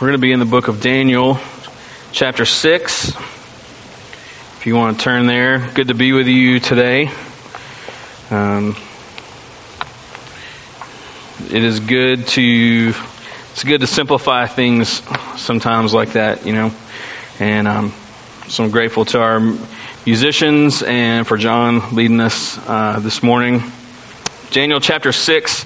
We're going to be in the book of Daniel, chapter 6. If you want to turn there, good to be with you today. Um, it is good to it's good to simplify things sometimes like that, you know. And um, so I'm grateful to our musicians and for John leading us uh, this morning. Daniel chapter 6.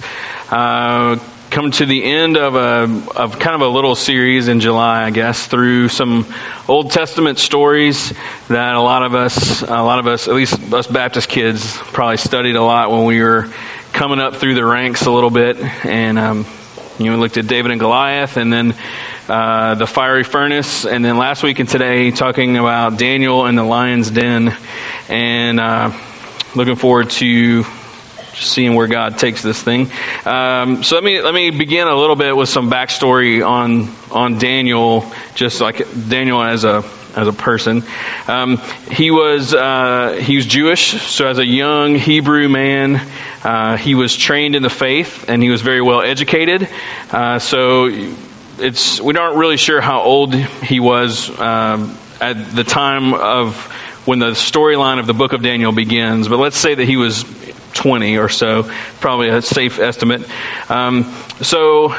Uh, come to the end of a of kind of a little series in July, I guess, through some Old Testament stories that a lot of us, a lot of us, at least us Baptist kids, probably studied a lot when we were coming up through the ranks a little bit, and um, you know, we looked at David and Goliath, and then uh, the fiery furnace, and then last week and today talking about Daniel and the lion's den, and uh, looking forward to seeing where God takes this thing. Um, so let me let me begin a little bit with some backstory on on Daniel, just like Daniel as a as a person. Um, he was uh, he was Jewish, so as a young Hebrew man, uh, he was trained in the faith and he was very well educated. Uh, so it's we aren't really sure how old he was um, at the time of when the storyline of the book of Daniel begins, but let's say that he was 20 or so, probably a safe estimate. Um, so,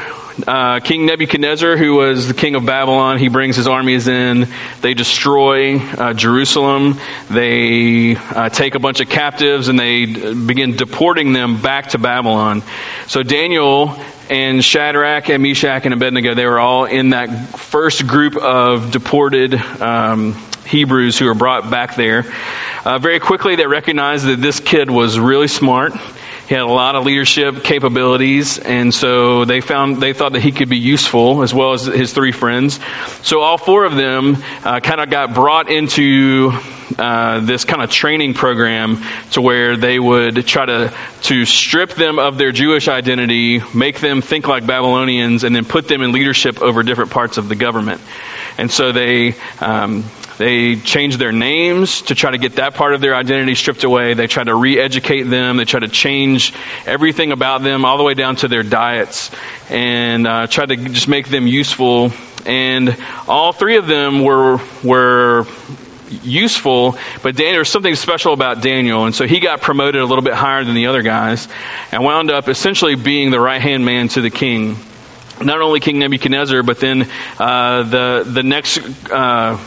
uh, King Nebuchadnezzar, who was the king of Babylon, he brings his armies in. They destroy uh, Jerusalem. They uh, take a bunch of captives and they begin deporting them back to Babylon. So Daniel and Shadrach and Meshach and Abednego, they were all in that first group of deported um, Hebrews who were brought back there. Uh, very quickly, they recognized that this kid was really smart. He had a lot of leadership capabilities, and so they found they thought that he could be useful as well as his three friends. So all four of them uh, kind of got brought into uh, this kind of training program to where they would try to to strip them of their Jewish identity, make them think like Babylonians, and then put them in leadership over different parts of the government. And so they um, they changed their names to try to get that part of their identity stripped away. They tried to re educate them. They tried to change everything about them, all the way down to their diets, and uh, tried to just make them useful. And all three of them were, were useful, but Daniel, there was something special about Daniel, and so he got promoted a little bit higher than the other guys, and wound up essentially being the right hand man to the king. Not only King Nebuchadnezzar, but then uh, the the next. Uh,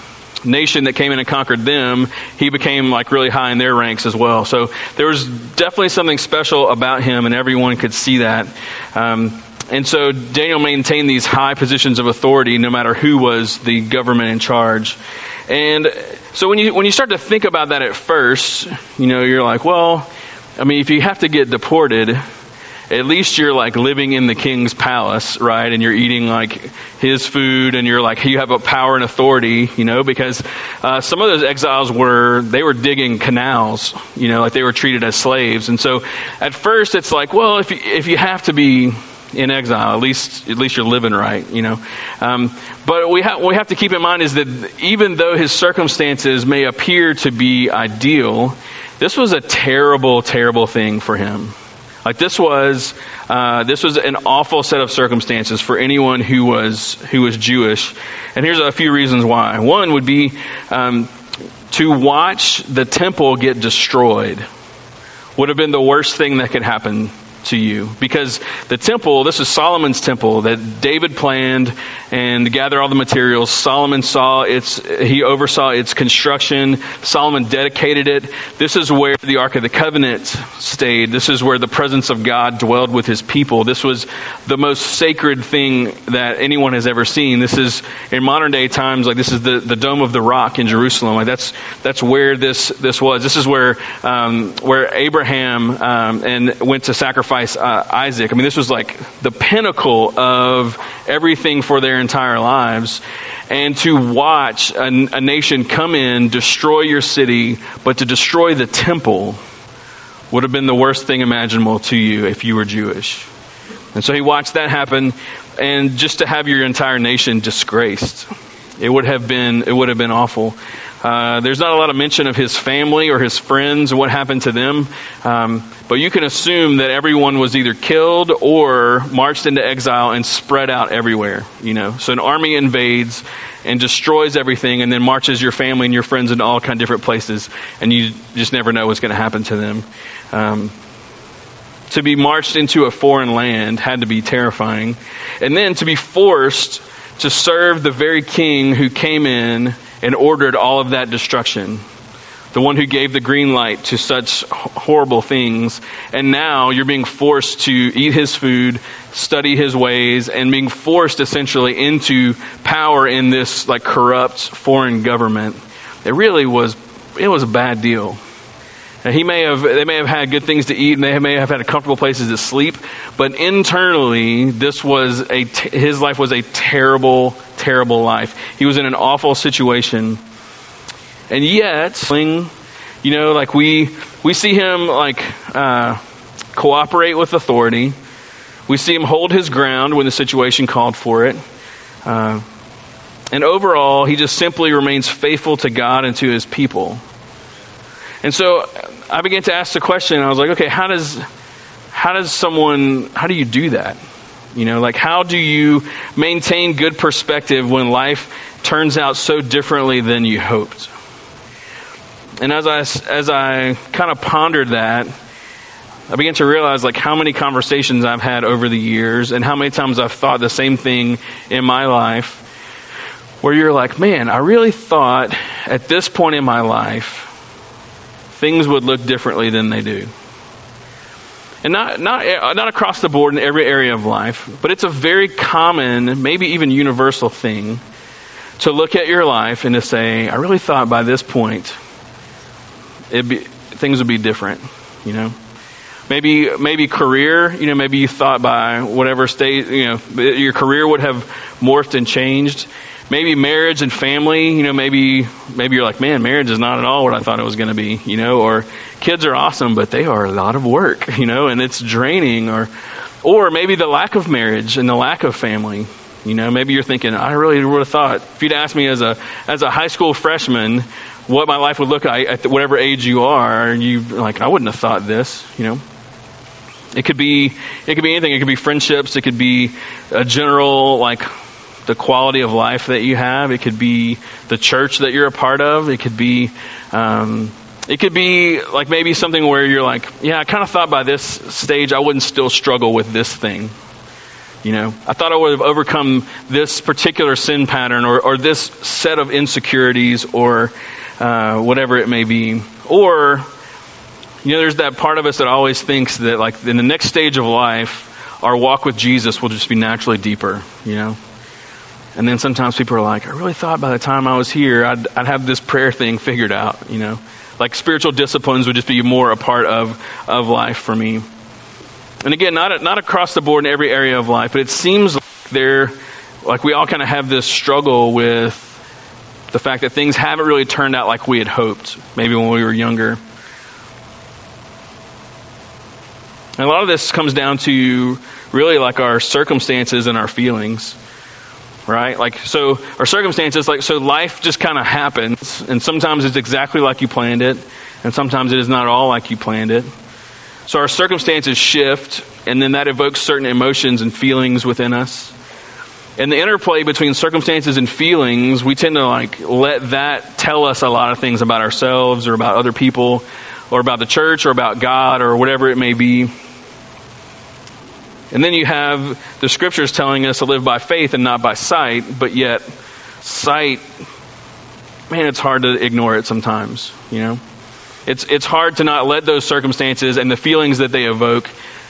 nation that came in and conquered them, he became like really high in their ranks as well. So there was definitely something special about him, and everyone could see that. Um, and so Daniel maintained these high positions of authority no matter who was the government in charge. And so when you when you start to think about that at first, you know, you're like, well, I mean, if you have to get deported, at least you're like living in the king's palace, right? And you're eating like his food and you're like, you have a power and authority, you know, because uh, some of those exiles were, they were digging canals, you know, like they were treated as slaves. And so at first it's like, well, if you, if you have to be in exile, at least, at least you're living right, you know. Um, but we, ha- we have to keep in mind is that even though his circumstances may appear to be ideal, this was a terrible, terrible thing for him like this was, uh, this was an awful set of circumstances for anyone who was who was Jewish, and here's a few reasons why. One would be um, to watch the temple get destroyed would have been the worst thing that could happen to you. Because the temple this is solomon's temple that david planned and gathered all the materials. Solomon saw its he oversaw its construction. Solomon dedicated it. This is where the ark of the covenant stayed. This is where the presence of god dwelled with his people. This was the most sacred thing that anyone has ever seen. This is in modern day times like this is the, the dome of the rock in jerusalem. Like that's that's where this this was. This is where um, where abraham um, and went to sacrifice sacrifice uh, Isaac. I mean, this was like the pinnacle of everything for their entire lives. And to watch a, a nation come in, destroy your city, but to destroy the temple would have been the worst thing imaginable to you if you were Jewish. And so he watched that happen, and just to have your entire nation disgraced, it would have been it would have been awful. Uh, there's not a lot of mention of his family or his friends and what happened to them, um, but you can assume that everyone was either killed or marched into exile and spread out everywhere. You know, so an army invades and destroys everything, and then marches your family and your friends into all kind of different places, and you just never know what's going to happen to them. Um, to be marched into a foreign land had to be terrifying, and then to be forced to serve the very king who came in and ordered all of that destruction. The one who gave the green light to such horrible things. And now you're being forced to eat his food, study his ways, and being forced essentially into power in this like corrupt foreign government. It really was, it was a bad deal. He may have, they may have had good things to eat and they may have had comfortable places to sleep, but internally, this was a, his life was a terrible, terrible life. He was in an awful situation. And yet, you know, like we, we see him like, uh, cooperate with authority. We see him hold his ground when the situation called for it. Uh, and overall, he just simply remains faithful to God and to his people. And so I began to ask the question, I was like, okay, how does, how does someone, how do you do that? You know, like how do you maintain good perspective when life turns out so differently than you hoped? And as I, as I kind of pondered that, I began to realize like how many conversations I've had over the years and how many times I've thought the same thing in my life where you're like, man, I really thought at this point in my life things would look differently than they do. And not, not, not across the board in every area of life, but it's a very common, maybe even universal thing to look at your life and to say, I really thought by this point it'd be, things would be different, you know? Maybe, maybe career, you know, maybe you thought by whatever state, you know, your career would have morphed and changed maybe marriage and family, you know, maybe maybe you're like, man, marriage is not at all what I thought it was going to be, you know, or kids are awesome, but they are a lot of work, you know, and it's draining, or or maybe the lack of marriage and the lack of family. You know, maybe you're thinking, I really would have thought if you'd asked me as a as a high school freshman what my life would look like at whatever age you are, you like I wouldn't have thought this, you know. It could be it could be anything. It could be friendships. It could be a general like the quality of life that you have. It could be the church that you're a part of. It could be, um, it could be like maybe something where you're like, yeah, I kind of thought by this stage I wouldn't still struggle with this thing. You know, I thought I would have overcome this particular sin pattern or, or this set of insecurities or uh, whatever it may be. Or, you know, there's that part of us that always thinks that, like, in the next stage of life, our walk with Jesus will just be naturally deeper, you know? And then sometimes people are like, I really thought by the time I was here, I'd, I'd have this prayer thing figured out, you know. Like spiritual disciplines would just be more a part of, of life for me. And again, not, not across the board in every area of life, but it seems like there, like we all kind of have this struggle with the fact that things haven't really turned out like we had hoped, maybe when we were younger. And a lot of this comes down to really like our circumstances and our feelings right? Like, so our circumstances, like, so life just kind of happens, and sometimes it's exactly like you planned it, and sometimes it is not all like you planned it. So our circumstances shift, and then that evokes certain emotions and feelings within us. And the interplay between circumstances and feelings, we tend to like let that tell us a lot of things about ourselves or about other people or about the church or about God or whatever it may be. And then you have the scriptures telling us to live by faith and not by sight, but yet sight, man, it's hard to ignore it sometimes, you know? It's, it's hard to not let those circumstances and the feelings that they evoke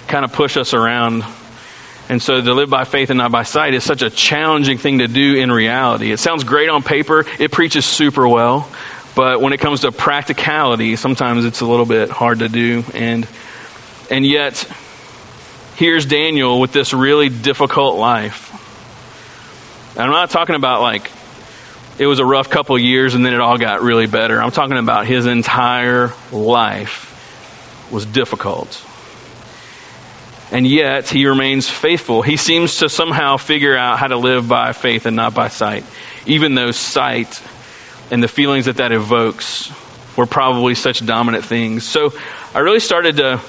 kind of push us around. And so to live by faith and not by sight is such a challenging thing to do in reality. It sounds great on paper, it preaches super well, but when it comes to practicality, sometimes it's a little bit hard to do. And, and yet, here's Daniel with this really difficult life. And I'm not talking about like it was a rough couple years and then it all got really better. I'm talking about his entire life was difficult. And yet he remains faithful. He seems to somehow figure out how to live by faith and not by sight, even though sight and the feelings that that evokes were probably such dominant things. So I really started to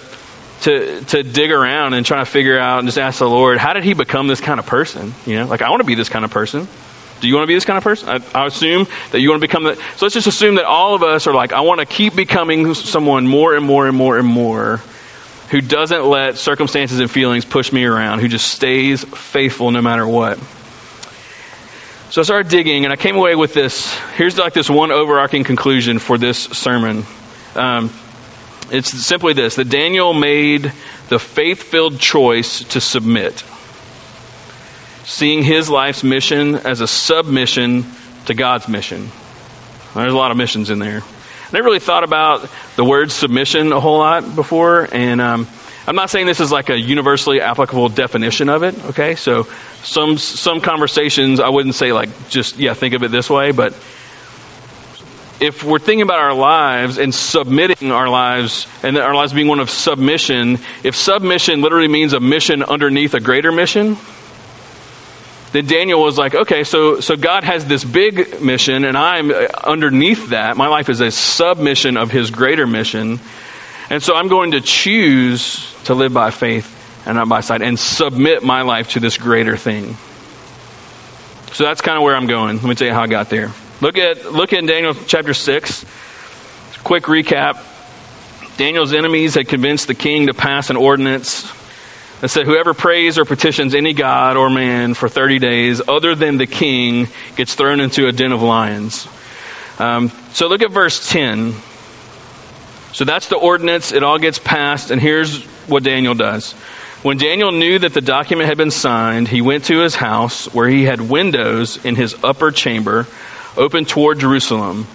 to to dig around and try to figure out and just ask the Lord, how did he become this kind of person? You know, like I want to be this kind of person. Do you want to be this kind of person? I, I assume that you want to become that. So let's just assume that all of us are like, I want to keep becoming someone more and more and more and more who doesn't let circumstances and feelings push me around, who just stays faithful no matter what. So I started digging, and I came away with this. Here's like this one overarching conclusion for this sermon. Um, it's simply this that Daniel made the faith filled choice to submit, seeing his life's mission as a submission to God's mission. There's a lot of missions in there. I never really thought about the word submission a whole lot before, and um, I'm not saying this is like a universally applicable definition of it, okay? So some some conversations I wouldn't say like just yeah, think of it this way, but if we're thinking about our lives and submitting our lives and our lives being one of submission, if submission literally means a mission underneath a greater mission, then Daniel was like, okay, so, so God has this big mission and I'm uh, underneath that. My life is a submission of his greater mission. And so I'm going to choose to live by faith and not by sight and submit my life to this greater thing. So that's kind of where I'm going. Let me tell you how I got there. Look at look at Daniel chapter 6. Quick recap. Daniel's enemies had convinced the king to pass an ordinance that said whoever prays or petitions any god or man for 30 days other than the king gets thrown into a den of lions. Um, so look at verse 10. So that's the ordinance. It all gets passed, and here's what Daniel does. When Daniel knew that the document had been signed, he went to his house where he had windows in his upper chamber open toward Jerusalem.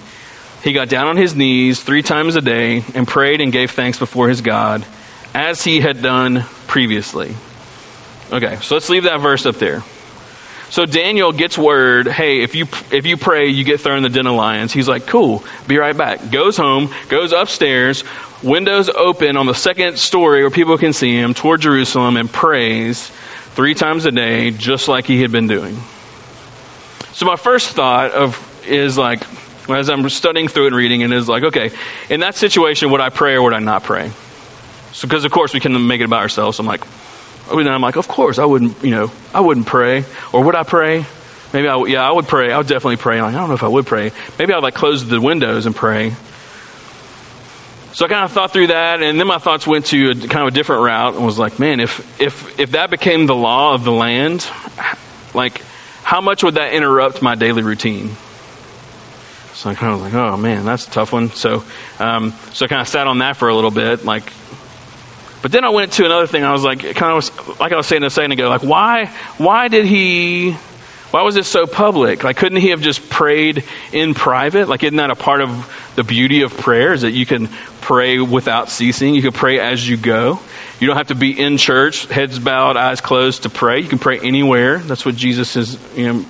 He got down on his knees three times a day and prayed and gave thanks before his God, as he had done previously. Okay, so let's leave that verse up there. So Daniel gets word, hey, if you if you pray, you get thrown in the den of lions. He's like, cool, be right back. Goes home, goes upstairs, windows open on the second story where people can see him toward Jerusalem and prays three times a day, just like he had been doing. So my first thought of is like as I'm studying through and reading and is like, okay, in that situation, would I pray or would I not pray? So because of course we can make it about ourselves. I'm like, and I'm like, of course, I wouldn't, you know, I wouldn't pray. Or would I pray? Maybe I, yeah, I would pray. I would definitely pray. Like, I don't know if I would pray. Maybe I'd like close the windows and pray. So I kind of thought through that, and then my thoughts went to a, kind of a different route, and was like, man, if if if that became the law of the land, like, how much would that interrupt my daily routine? So I kind of was like, oh man, that's a tough one. So, um, so I kind of sat on that for a little bit, like, but then I went to another thing. I was like, kind of like I was saying a second ago, like why, why did he, why was this so public? Like, couldn't he have just prayed in private? Like, isn't that a part of the beauty of prayer? Is that you can pray without ceasing. You can pray as you go. You don't have to be in church, heads bowed, eyes closed to pray. You can pray anywhere. That's what Jesus has, you know,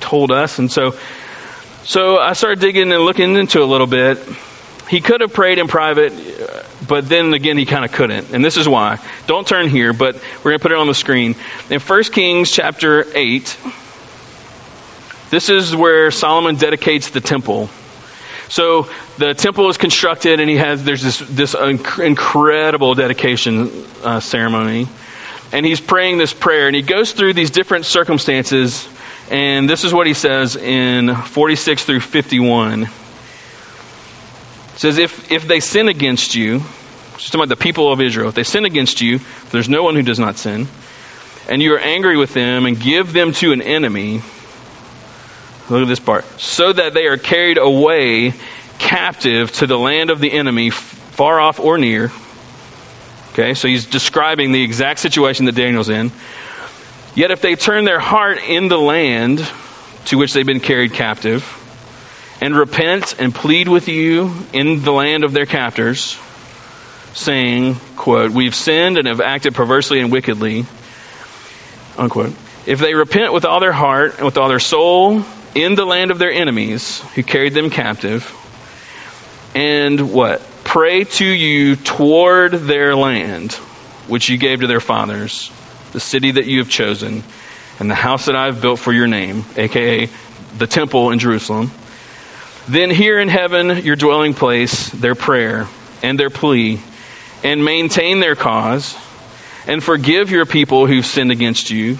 told us. And so, so I started digging and looking into a little bit he could have prayed in private, but then again, he kind of couldn't. And this is why. Don't turn here, but we're going to put it on the screen. In 1 Kings chapter 8, this is where Solomon dedicates the temple. So the temple is constructed, and he has there's this this incredible dedication uh, ceremony, and he's praying this prayer, and he goes through these different circumstances, and this is what he says in 46 through 51. It says, if, if they sin against you, just about the people of Israel, if they sin against you, there's no one who does not sin, and you are angry with them and give them to an enemy, look at this part, so that they are carried away captive to the land of the enemy, far off or near. Okay, so he's describing the exact situation that Daniel's in. Yet if they turn their heart in the land to which they've been carried captive, and repent and plead with you in the land of their captors, saying, quote, We've sinned and have acted perversely and wickedly, unquote. If they repent with all their heart and with all their soul in the land of their enemies who carried them captive, and what? Pray to you toward their land, which you gave to their fathers, the city that you have chosen, and the house that I have built for your name, aka the temple in Jerusalem Then hear in heaven your dwelling place their prayer and their plea, and maintain their cause, and forgive your people who've sinned against you,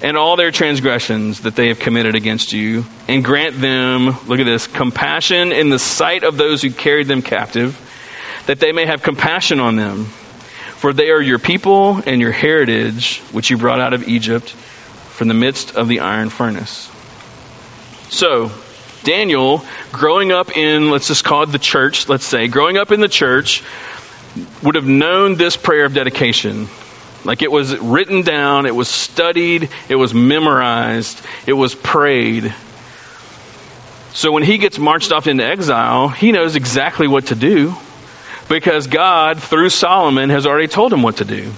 and all their transgressions that they have committed against you, and grant them, look at this, compassion in the sight of those who carried them captive, that they may have compassion on them. For they are your people and your heritage, which you brought out of Egypt from the midst of the iron furnace. So, Daniel, growing up in, let's just call it the church, let's say, growing up in the church, would have known this prayer of dedication. Like it was written down, it was studied, it was memorized, it was prayed. So when he gets marched off into exile, he knows exactly what to do because God, through Solomon, has already told him what to do.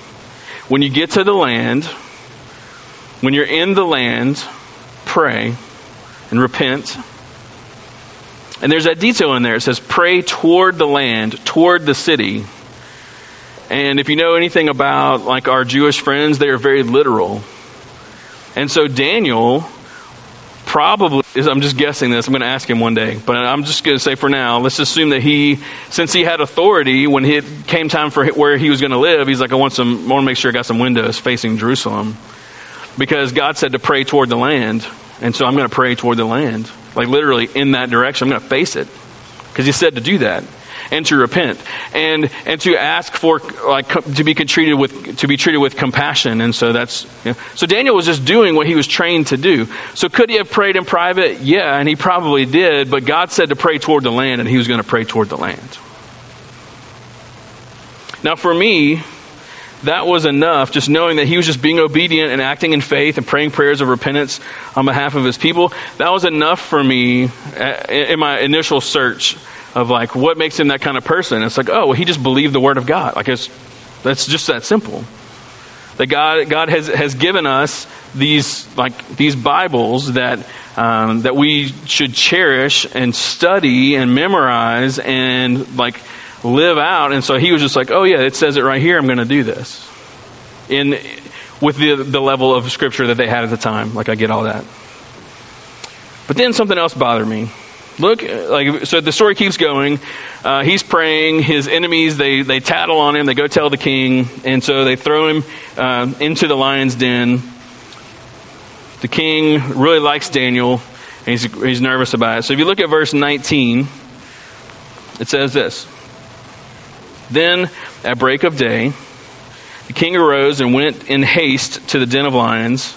When you get to the land, when you're in the land, pray and repent and there's that detail in there. It says, pray toward the land, toward the city. And if you know anything about like our Jewish friends, they are very literal. And so Daniel probably I'm just guessing this. I'm going to ask him one day, but I'm just going to say for now, let's assume that he, since he had authority when it came time for where he was going to live, he's like, I want some, I want to make sure I got some windows facing Jerusalem, because God said to pray toward the land, and so I'm going to pray toward the land like literally in that direction. I'm going to face it because he said to do that and to repent and and to ask for like to be treated with to be treated with compassion. And so that's you know, so Daniel was just doing what he was trained to do. So could he have prayed in private? Yeah and he probably did but God said to pray toward the land and he was going to pray toward the land. Now for me that was enough, just knowing that he was just being obedient and acting in faith and praying prayers of repentance on behalf of his people. That was enough for me uh, in my initial search of like what makes him that kind of person. It's like, oh, well, he just believed the word of God. Like it's that's just that simple. That God God has has given us these like these Bibles that um, that we should cherish and study and memorize and like live out. And so he was just like, oh, yeah, it says it right here. I'm going to do this. In, with the, the level of scripture that they had at the time. Like, I get all that. But then something else bothered me. Look, like, so the story keeps going. Uh, he's praying. His enemies, they, they tattle on him. They go tell the king. And so they throw him uh, into the lion's den. The king really likes Daniel, and he's, he's nervous about it. So if you look at verse 19, it says this then, at break of day, the king arose and went in haste to the den of lions.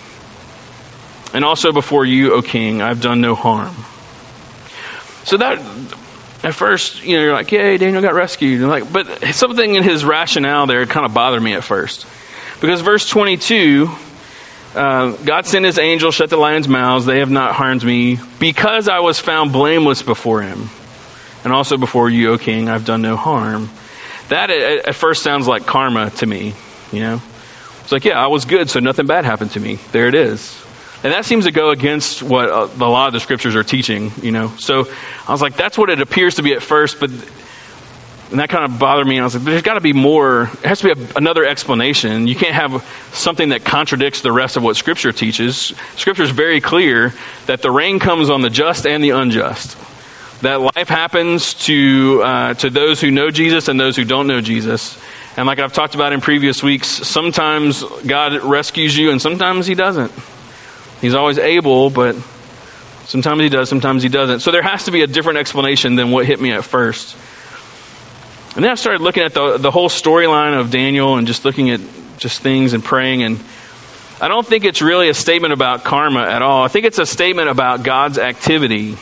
And also before you, O king, I've done no harm. So that, at first, you know, you're like, yay, Daniel got rescued. like, but something in his rationale there kind of bothered me at first. Because verse 22, uh, God sent his angel, shut the lions' mouths, they have not harmed me, because I was found blameless before him. And also before you, O king, I've done no harm. That at first sounds like karma to me, you know? It's like, yeah, I was good, so nothing bad happened to me. There it is. And that seems to go against what a lot of the scriptures are teaching, you know? So I was like, that's what it appears to be at first, but and that kind of bothered me. I was like, there's got to be more. It has to be a, another explanation. You can't have something that contradicts the rest of what Scripture teaches. Scripture is very clear that the rain comes on the just and the unjust that life happens to uh, to those who know Jesus and those who don't know Jesus. And like I've talked about in previous weeks, sometimes God rescues you and sometimes He doesn't. He's always able, but sometimes He does, sometimes He doesn't. So there has to be a different explanation than what hit me at first. And then I started looking at the, the whole storyline of Daniel and just looking at just things and praying. And I don't think it's really a statement about karma at all. I think it's a statement about God's activity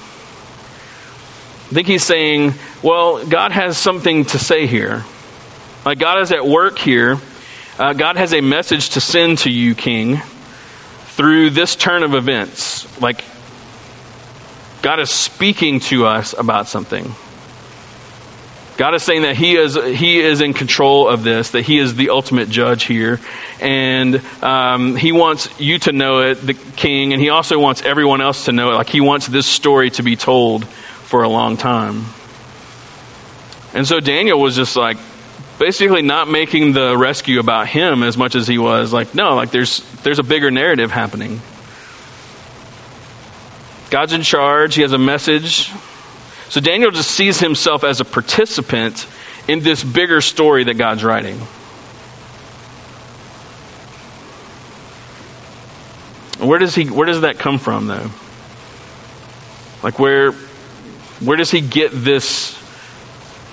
I think he's saying, well, God has something to say here. Like God is at work here. Uh, God has a message to send to you, King, through this turn of events. Like God is speaking to us about something. God is saying that he is, he is in control of this, that he is the ultimate judge here. And um, he wants you to know it, the king, and he also wants everyone else to know it. Like he wants this story to be told for a long time. And so Daniel was just like, basically not making the rescue about him as much as he was like, no, like there's, there's a bigger narrative happening. God's in charge. He has a message. So Daniel just sees himself as a participant in this bigger story that God's writing. Where does he where does that come from though? Like where where does he get this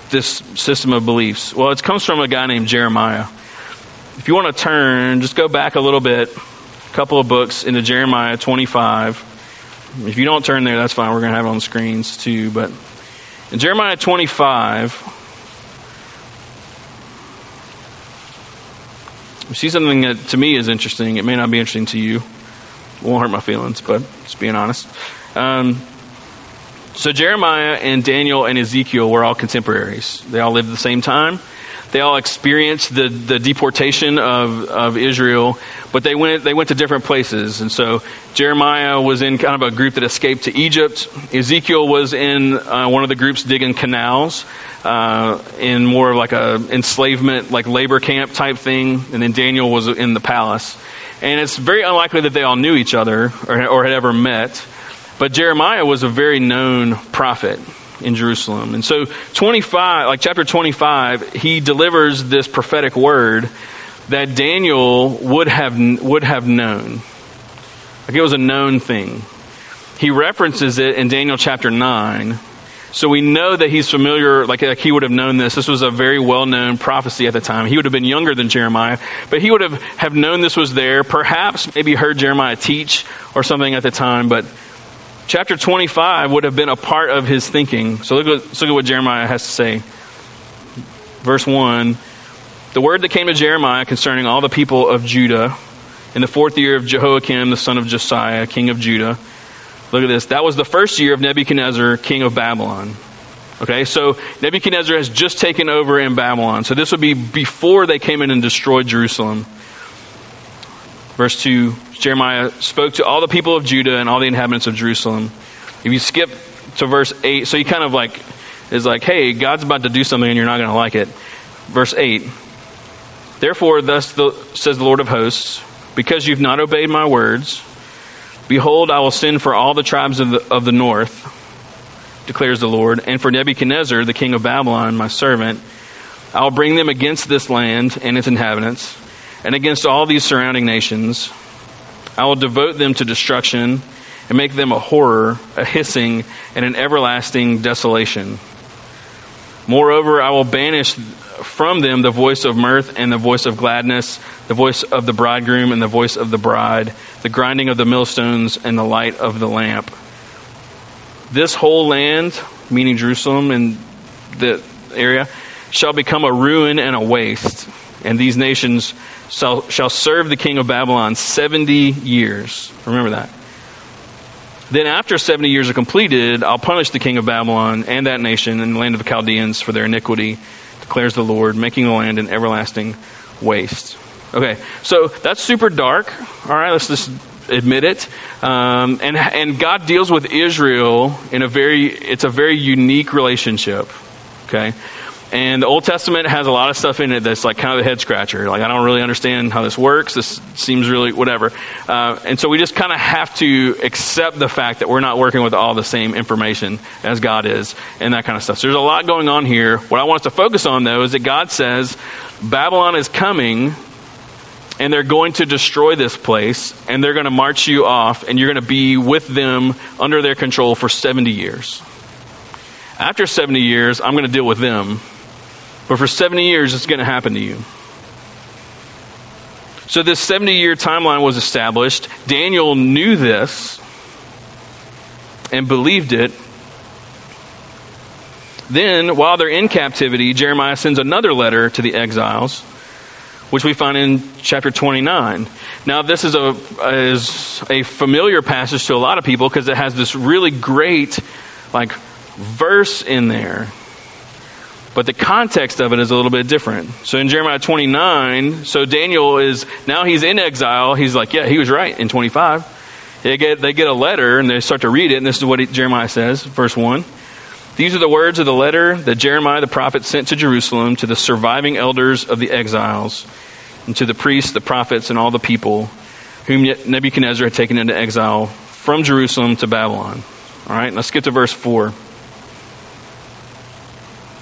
this system of beliefs? Well, it comes from a guy named Jeremiah. If you want to turn, just go back a little bit, a couple of books into Jeremiah 25. If you don't turn there, that's fine. We're going to have it on screens too. But in Jeremiah 25, we see something that to me is interesting. It may not be interesting to you. It won't hurt my feelings, but just being honest. Um, so Jeremiah and Daniel and Ezekiel were all contemporaries. They all lived at the same time. They all experienced the, the deportation of, of Israel, but they went, they went to different places. And so Jeremiah was in kind of a group that escaped to Egypt. Ezekiel was in uh, one of the groups digging canals, uh, in more of like a enslavement, like labor camp type thing. And then Daniel was in the palace. And it's very unlikely that they all knew each other or, or had ever met. But Jeremiah was a very known prophet in Jerusalem. And so 25, like chapter 25, he delivers this prophetic word that Daniel would have, would have known. Like it was a known thing. He references it in Daniel chapter 9. So we know that he's familiar, like, like he would have known this. This was a very well known prophecy at the time. He would have been younger than Jeremiah, but he would have, have known this was there. Perhaps maybe heard Jeremiah teach or something at the time, but chapter 25 would have been a part of his thinking. So look, at, look at what Jeremiah has to say. Verse 1 The word that came to Jeremiah concerning all the people of Judah in the fourth year of Jehoiakim, the son of Josiah, king of Judah. Look at this. That was the first year of Nebuchadnezzar, king of Babylon. Okay, so Nebuchadnezzar has just taken over in Babylon. So this would be before they came in and destroyed Jerusalem. Verse 2 Jeremiah spoke to all the people of Judah and all the inhabitants of Jerusalem. If you skip to verse 8, so he kind of like is like, hey, God's about to do something and you're not going to like it. Verse 8 Therefore, thus the, says the Lord of hosts, because you've not obeyed my words, behold, I will send for all the tribes of the, of the north, declares the Lord, and for Nebuchadnezzar, the king of Babylon, my servant. I will bring them against this land and its inhabitants and against all these surrounding nations. I will devote them to destruction and make them a horror, a hissing, and an everlasting desolation. Moreover, I will banish from them the voice of mirth and the voice of gladness, the voice of the bridegroom and the voice of the bride, the grinding of the millstones and the light of the lamp. This whole land, meaning Jerusalem and the area, shall become a ruin and a waste, and these nations shall, shall serve the king of Babylon 70 years. Remember that. Then, after 70 years are completed, I'll punish the king of Babylon and that nation and the land of the Chaldeans for their iniquity, declares the Lord, making the land an everlasting waste. Okay, so that's super dark. All right, let's just admit it. Um, and and God deals with Israel in a very it's a very unique relationship. Okay, and the Old Testament has a lot of stuff in it that's like kind of a head scratcher. Like, I don't really understand how this works. This seems really whatever. Uh, and so we just kind of have to accept the fact that we're not working with all the same information as God is and that kind of stuff. So there's a lot going on here. What I want us to focus on, though, is that God says Babylon is coming and they're going to destroy this place and they're going to march you off and you're going to be with them under their control for 70 years. After 70 years, I'm going to deal with them but for 70 years, it's going to happen to you. So this 70 year timeline was established. Daniel knew this and believed it. Then, while they're in captivity, Jeremiah sends another letter to the exiles, which we find in chapter 29. Now, this is a, is a familiar passage to a lot of people because it has this really great, like, verse in there But the context of it is a little bit different. So in Jeremiah 29, so Daniel is, now he's in exile. He's like, yeah, he was right in 25. They get, they get a letter and they start to read it, and this is what Jeremiah says, verse 1. These are the words of the letter that Jeremiah the prophet sent to Jerusalem to the surviving elders of the exiles, and to the priests, the prophets, and all the people whom Nebuchadnezzar had taken into exile from Jerusalem to Babylon. All right, let's get to verse 4.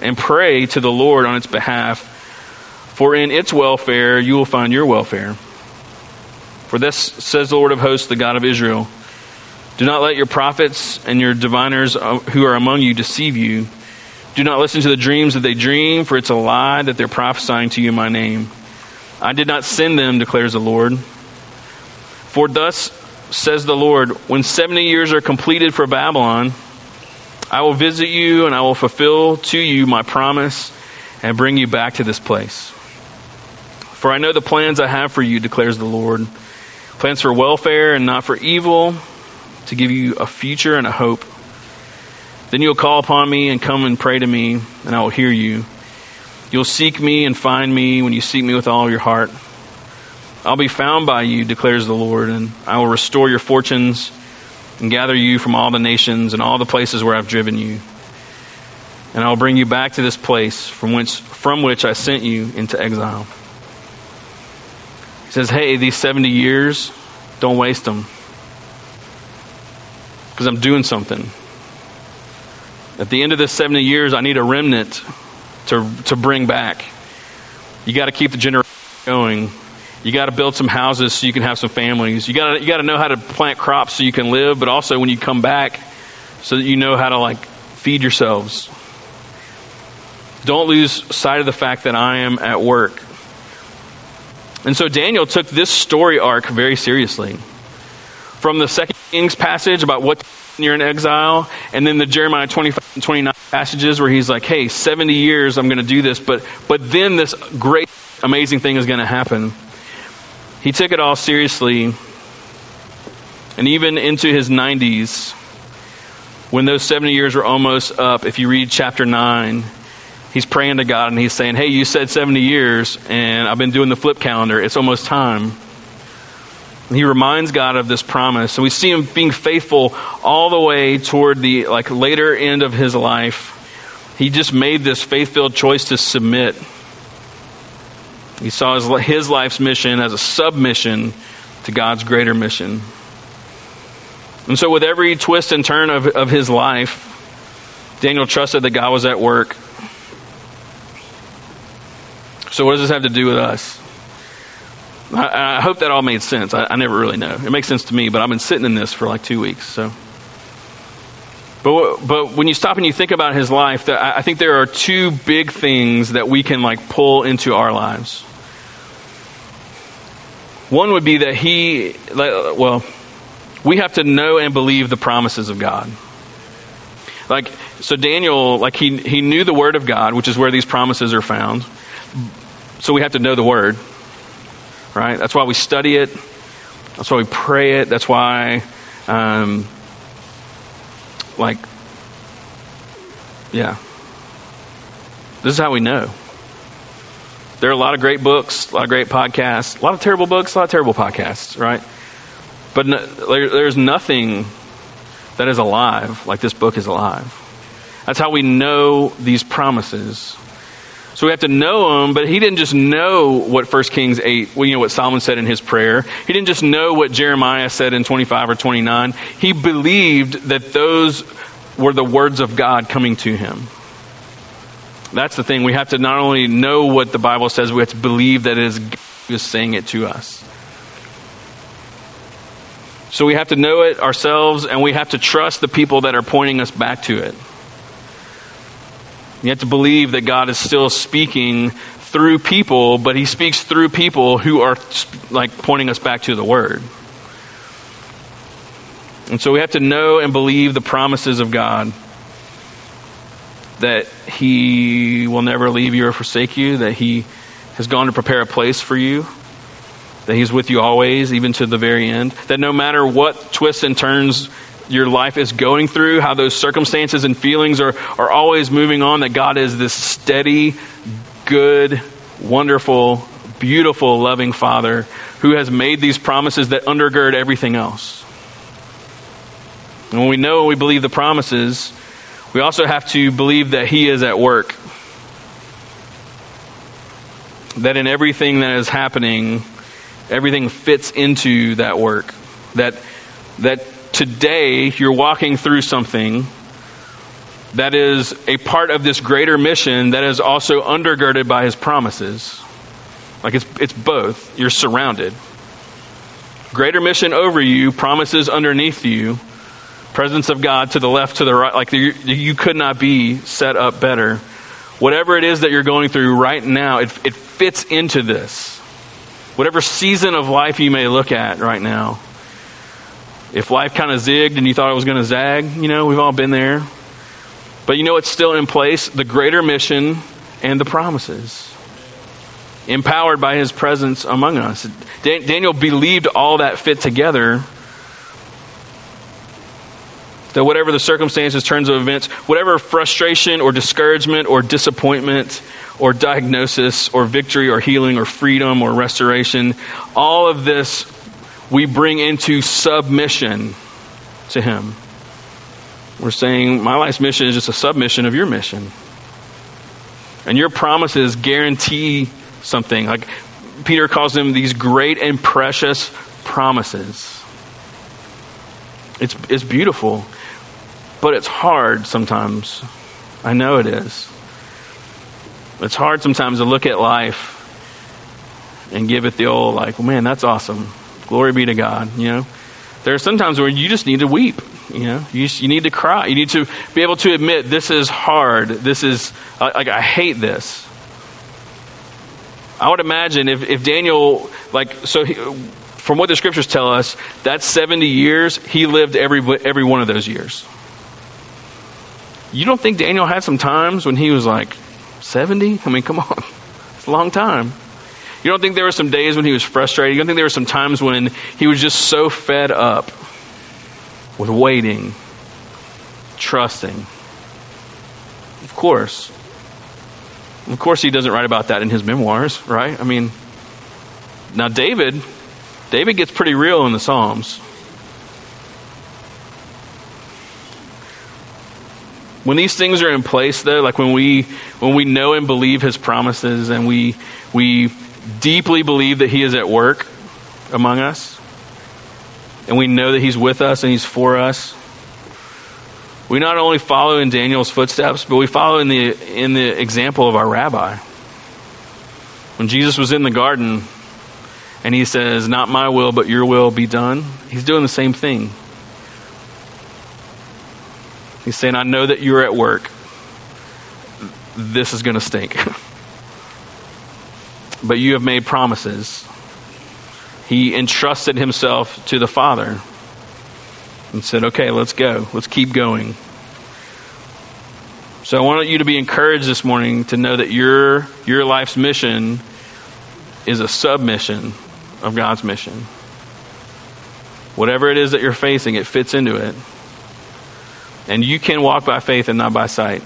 and pray to the Lord on its behalf, for in its welfare you will find your welfare. For this says the Lord of hosts, the God of Israel Do not let your prophets and your diviners uh, who are among you deceive you. Do not listen to the dreams that they dream, for it's a lie that they're prophesying to you in my name. I did not send them, declares the Lord. For thus says the Lord, when 70 years are completed for Babylon, I will visit you and I will fulfill to you my promise and bring you back to this place. For I know the plans I have for you, declares the Lord plans for welfare and not for evil, to give you a future and a hope. Then you'll call upon me and come and pray to me, and I will hear you. You'll seek me and find me when you seek me with all your heart. I'll be found by you, declares the Lord, and I will restore your fortunes and gather you from all the nations and all the places where I've driven you. And I will bring you back to this place from which, from which I sent you into exile. He says, Hey, these 70 years, don't waste them. Because I'm doing something. At the end of this 70 years, I need a remnant to, to bring back. You got to keep the generation going. You got to build some houses so you can have some families. You got to you got to know how to plant crops so you can live, but also when you come back, so that you know how to like feed yourselves. Don't lose sight of the fact that I am at work. And so Daniel took this story arc very seriously. From the Second Kings passage about what you're in exile, and then the Jeremiah 25 and 29 passages where he's like, hey, 70 years I'm going to do this, but, but then this great, amazing thing is going to happen. He took it all seriously. And even into his 90s, when those 70 years were almost up, if you read chapter 9, he's praying to God and he's saying, Hey, you said 70 years, and I've been doing the flip calendar. It's almost time. And he reminds God of this promise. And we see him being faithful all the way toward the like later end of his life. He just made this faith filled choice to submit he saw his, his life's mission as a submission to God's greater mission. And so, with every twist and turn of, of his life, Daniel trusted that God was at work. So, what does this have to do with us? I, I hope that all made sense. I, I, never really know. It makes sense to me, but I've been sitting in this for like two weeks. So, but but when you stop and you think about his life, I think there are two big things that we can like pull into our lives. One would be that he, well, we have to know and believe the promises of God. Like, so Daniel, like, he, he knew the Word of God, which is where these promises are found. So we have to know the Word, right? That's why we study it. That's why we pray it. That's why, um, like, yeah. This is how we know. There are a lot of great books, a lot of great podcasts, a lot of terrible books, a lot of terrible podcasts, right? But no, there, there's nothing that is alive like this book is alive. That's how we know these promises. So we have to know him, but he didn't just know what 1 Kings 8, well, you know what Solomon said in his prayer. He didn't just know what Jeremiah said in 25 or 29. He believed that those were the words of God coming to him. That's the thing. We have to not only know what the Bible says, we have to believe that it is God saying it to us. So we have to know it ourselves, and we have to trust the people that are pointing us back to it. You have to believe that God is still speaking through people, but he speaks through people who are like pointing us back to the word. And so we have to know and believe the promises of God that he will never leave you or forsake you, that he has gone to prepare a place for you, that he's with you always, even to the very end, that no matter what twists and turns your life is going through, how those circumstances and feelings are, are always moving on, that God is this steady, good, wonderful, beautiful, loving Father who has made these promises that undergird everything else. And when we know and we believe the promises, we also have to believe that He is at work. That in everything that is happening, everything fits into that work. That, that today you're walking through something that is a part of this greater mission that is also undergirded by his promises. Like it's, it's both. You're surrounded. Greater mission over you, promises underneath you, presence of God to the left, to the right. Like you, you could not be set up better. Whatever it is that you're going through right now, it, it fits into this. Whatever season of life you may look at right now. If life kind of zigged and you thought it was going to zag, you know, we've all been there. But you know what's still in place? The greater mission and the promises. Empowered by his presence among us. Daniel believed all that fit together. That whatever the circumstances, turns of events, whatever frustration or discouragement or disappointment or diagnosis or victory or healing or freedom or restoration, all of this we bring into submission to Him. We're saying, My life's mission is just a submission of your mission. And your promises guarantee something. Like Peter calls them these great and precious promises. It's, it's beautiful, but it's hard sometimes. I know it is. It's hard sometimes to look at life and give it the old, like, man, that's awesome. Glory be to God. You know, there are sometimes where you just need to weep. You know, you, you need to cry. You need to be able to admit this is hard. This is like I hate this. I would imagine if, if Daniel like so. He, from what the scriptures tell us, that 70 years, he lived every, every one of those years. You don't think Daniel had some times when he was like 70? I mean, come on. It's a long time. You don't think there were some days when he was frustrated? You don't think there were some times when he was just so fed up with waiting, trusting? Of course. Of course, he doesn't write about that in his memoirs, right? I mean, now David, David gets pretty real in the Psalms. when these things are in place though like when we when we know and believe his promises and we we deeply believe that He is at work among us, and we know that He's with us and He's for us, we not only follow in Daniel's footsteps, but we follow in the, in the example of our rabbi. When Jesus was in the garden and he says, Not my will, but your will be done, he's doing the same thing. He's saying, I know that you're at work. This is going to stink. but you have made promises. He entrusted himself to the Father and said, Okay, let's go. Let's keep going. So I want you to be encouraged this morning to know that your, your life's mission is a submission of God's mission. Whatever it is that you're facing, it fits into it. And you can walk by faith and not by sight.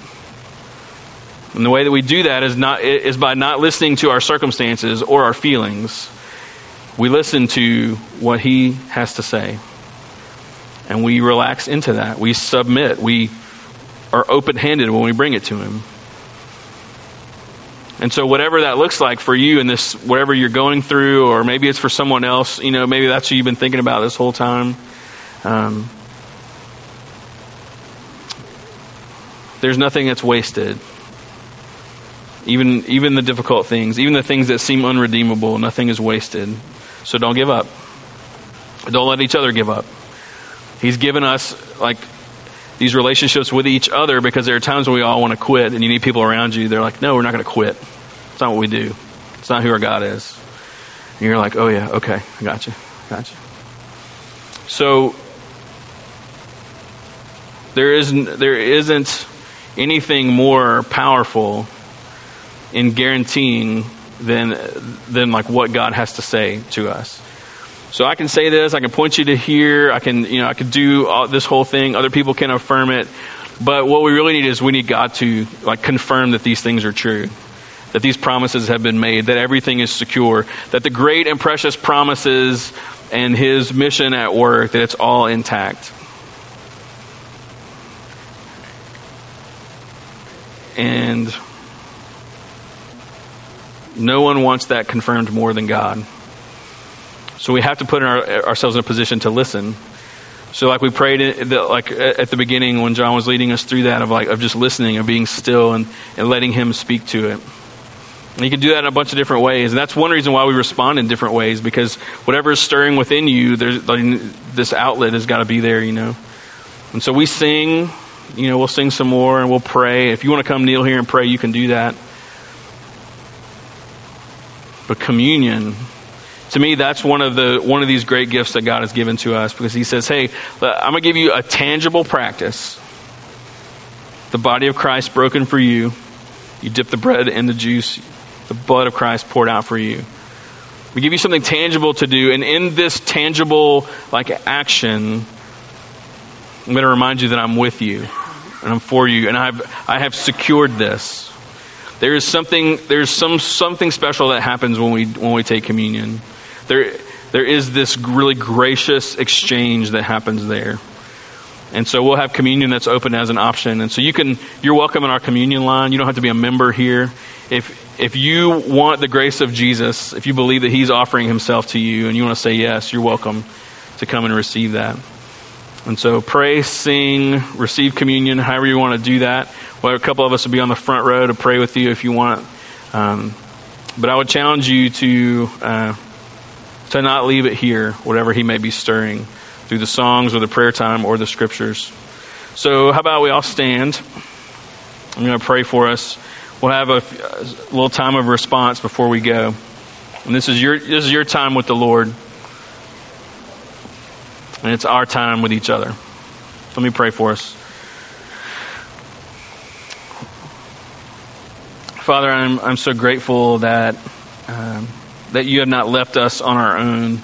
And the way that we do that is not is by not listening to our circumstances or our feelings. We listen to what he has to say. And we relax into that. We submit. We are open-handed when we bring it to him. And so whatever that looks like for you in this whatever you're going through or maybe it's for someone else, you know, maybe that's what you've been thinking about this whole time. Um, there's nothing that's wasted even, even the difficult things, even the things that seem unredeemable, nothing is wasted. So don't give up. Don't let each other give up. He's given us like these relationships with each other because there are times when we all want to quit and you need people around you. They're like, no, we're not going to quit. It's not what we do. It's not who our God is. And you're like, oh yeah, okay, I got you, got you. So there isn't there isn't anything more powerful in guaranteeing than than like what God has to say to us. So I can say this, I can point you to here, I can you know I can do all, this whole thing. Other people can affirm it, but what we really need is we need God to like confirm that these things are true, that these promises have been made, that everything is secure, that the great and precious promises and His mission at work that it's all intact. And no one wants that confirmed more than God. So we have to put our, ourselves in a position to listen. So like we prayed the, like at the beginning when John was leading us through that of like of just listening of being still and, and letting him speak to it. And you can do that in a bunch of different ways. And that's one reason why we respond in different ways because whatever is stirring within you, there's like, this outlet has got to be there, you know. And so we sing, you know, we'll sing some more and we'll pray. If you want to come kneel here and pray, you can do that. But communion, to me, that's one of the one of these great gifts that God has given to us because He says, "Hey, I'm going to give you a tangible practice. The body of Christ broken for you. You dip the bread in the juice. The blood of Christ poured out for you. We give you something tangible to do, and in this tangible like action, I'm going to remind you that I'm with you and I'm for you, and I've I have secured this." There is something there's some something special that happens when we when we take communion. There there is this really gracious exchange that happens there. And so we'll have communion that's open as an option. And so you can you're welcome in our communion line. You don't have to be a member here. If if you want the grace of Jesus, if you believe that he's offering himself to you and you want to say yes, you're welcome to come and receive that. And so pray, sing, receive communion, however you want to do that. Well, a couple of us will be on the front row to pray with you if you want. Um, but I would challenge you to uh, to not leave it here, whatever He may be stirring through the songs or the prayer time or the scriptures. So, how about we all stand? I'm going to pray for us. We'll have a, a little time of response before we go. And this is your this is your time with the Lord. And it's our time with each other. Let me pray for us. Father, I'm, I'm so grateful that, um, that you have not left us on our own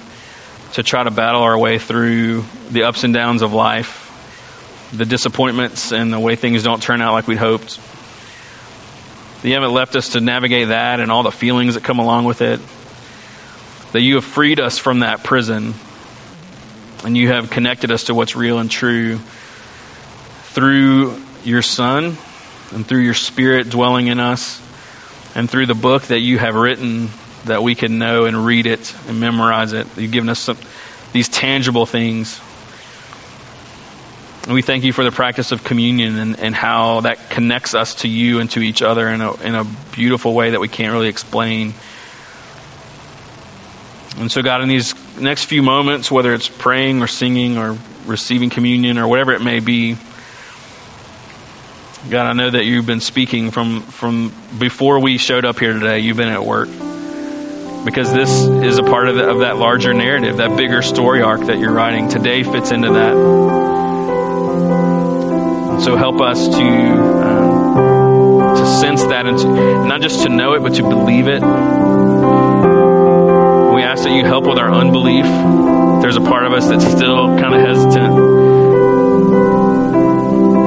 to try to battle our way through the ups and downs of life, the disappointments, and the way things don't turn out like we'd hoped. You haven't left us to navigate that and all the feelings that come along with it. That you have freed us from that prison and you have connected us to what's real and true through your Son and through your Spirit dwelling in us and through the book that you have written that we can know and read it and memorize it. You've given us some, these tangible things. And we thank you for the practice of communion and, and how that connects us to you and to each other in a, in a beautiful way that we can't really explain. And so, God, in these next few moments, whether it's praying or singing or receiving communion or whatever it may be, God, I know that you've been speaking from, from before we showed up here today. You've been at work. Because this is a part of, the, of that larger narrative, that bigger story arc that you're writing. Today fits into that. So help us to, um, to sense that and to, not just to know it, but to believe it. Ask that you help with our unbelief. There's a part of us that's still kind of hesitant.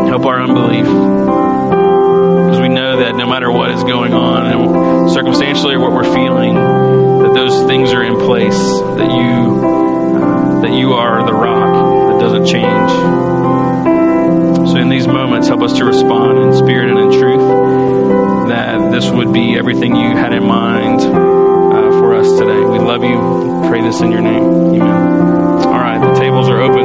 Help our unbelief Because we know that no matter what is going on, and circumstantially what we're feeling, that those things are in place, that you uh, that you are the rock that doesn't change. So in these moments, help us to respond in spirit and in truth that this would be everything you had in mind uh, for us today love you. Pray this in your name. Amen. All right, the tables are open.